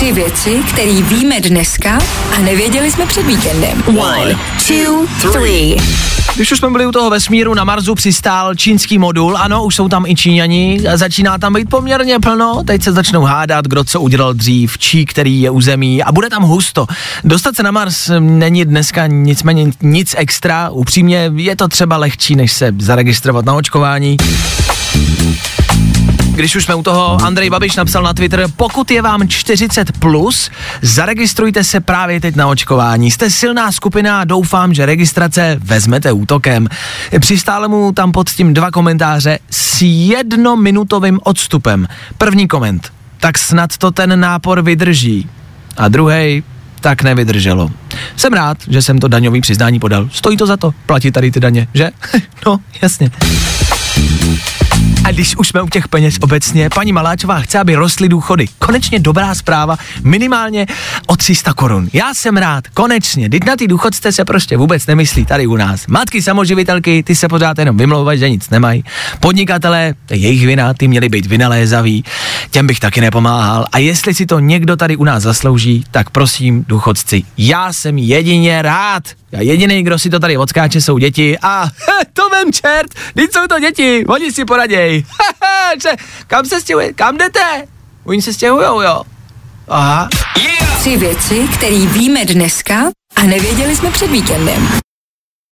Tři věci, které víme dneska a nevěděli jsme před víkendem. One, two, three. Když už jsme byli u toho vesmíru, na Marsu přistál čínský modul, ano, už jsou tam i Číňani, začíná tam být poměrně plno, teď se začnou hádat, kdo co udělal dřív, čí, který je území a bude tam husto. Dostat se na Mars není dneska nicméně nic extra, upřímně je to třeba lehčí, než se zaregistrovat na očkování. Když už jsme u toho, Andrej Babiš napsal na Twitter, pokud je vám 40 plus, zaregistrujte se právě teď na očkování. Jste silná skupina a doufám, že registrace vezmete útokem. Přistále mu tam pod tím dva komentáře s jednominutovým odstupem. První koment. Tak snad to ten nápor vydrží. A druhý, tak nevydrželo. Jsem rád, že jsem to daňový přiznání podal. Stojí to za to, platit tady ty daně, že? no, jasně. A když už jsme u těch peněz obecně, paní Maláčová chce, aby rostly důchody. Konečně dobrá zpráva, minimálně o 300 korun. Já jsem rád, konečně. Teď na ty důchodce se prostě vůbec nemyslí tady u nás. Matky samoživitelky, ty se pořád jenom vymlouvají, že nic nemají. Podnikatelé, jejich vina, ty měli být vynalézaví, těm bych taky nepomáhal. A jestli si to někdo tady u nás zaslouží, tak prosím, důchodci, já jsem jedině rád. Já jediný, kdo si to tady odskáče, jsou děti a to vem čert, teď jsou to děti, oni si poraděj. kam se stěhuje, kam jdete? Oni se stěhujou, jo. Aha. Tři věci, které víme dneska a nevěděli jsme před víkendem.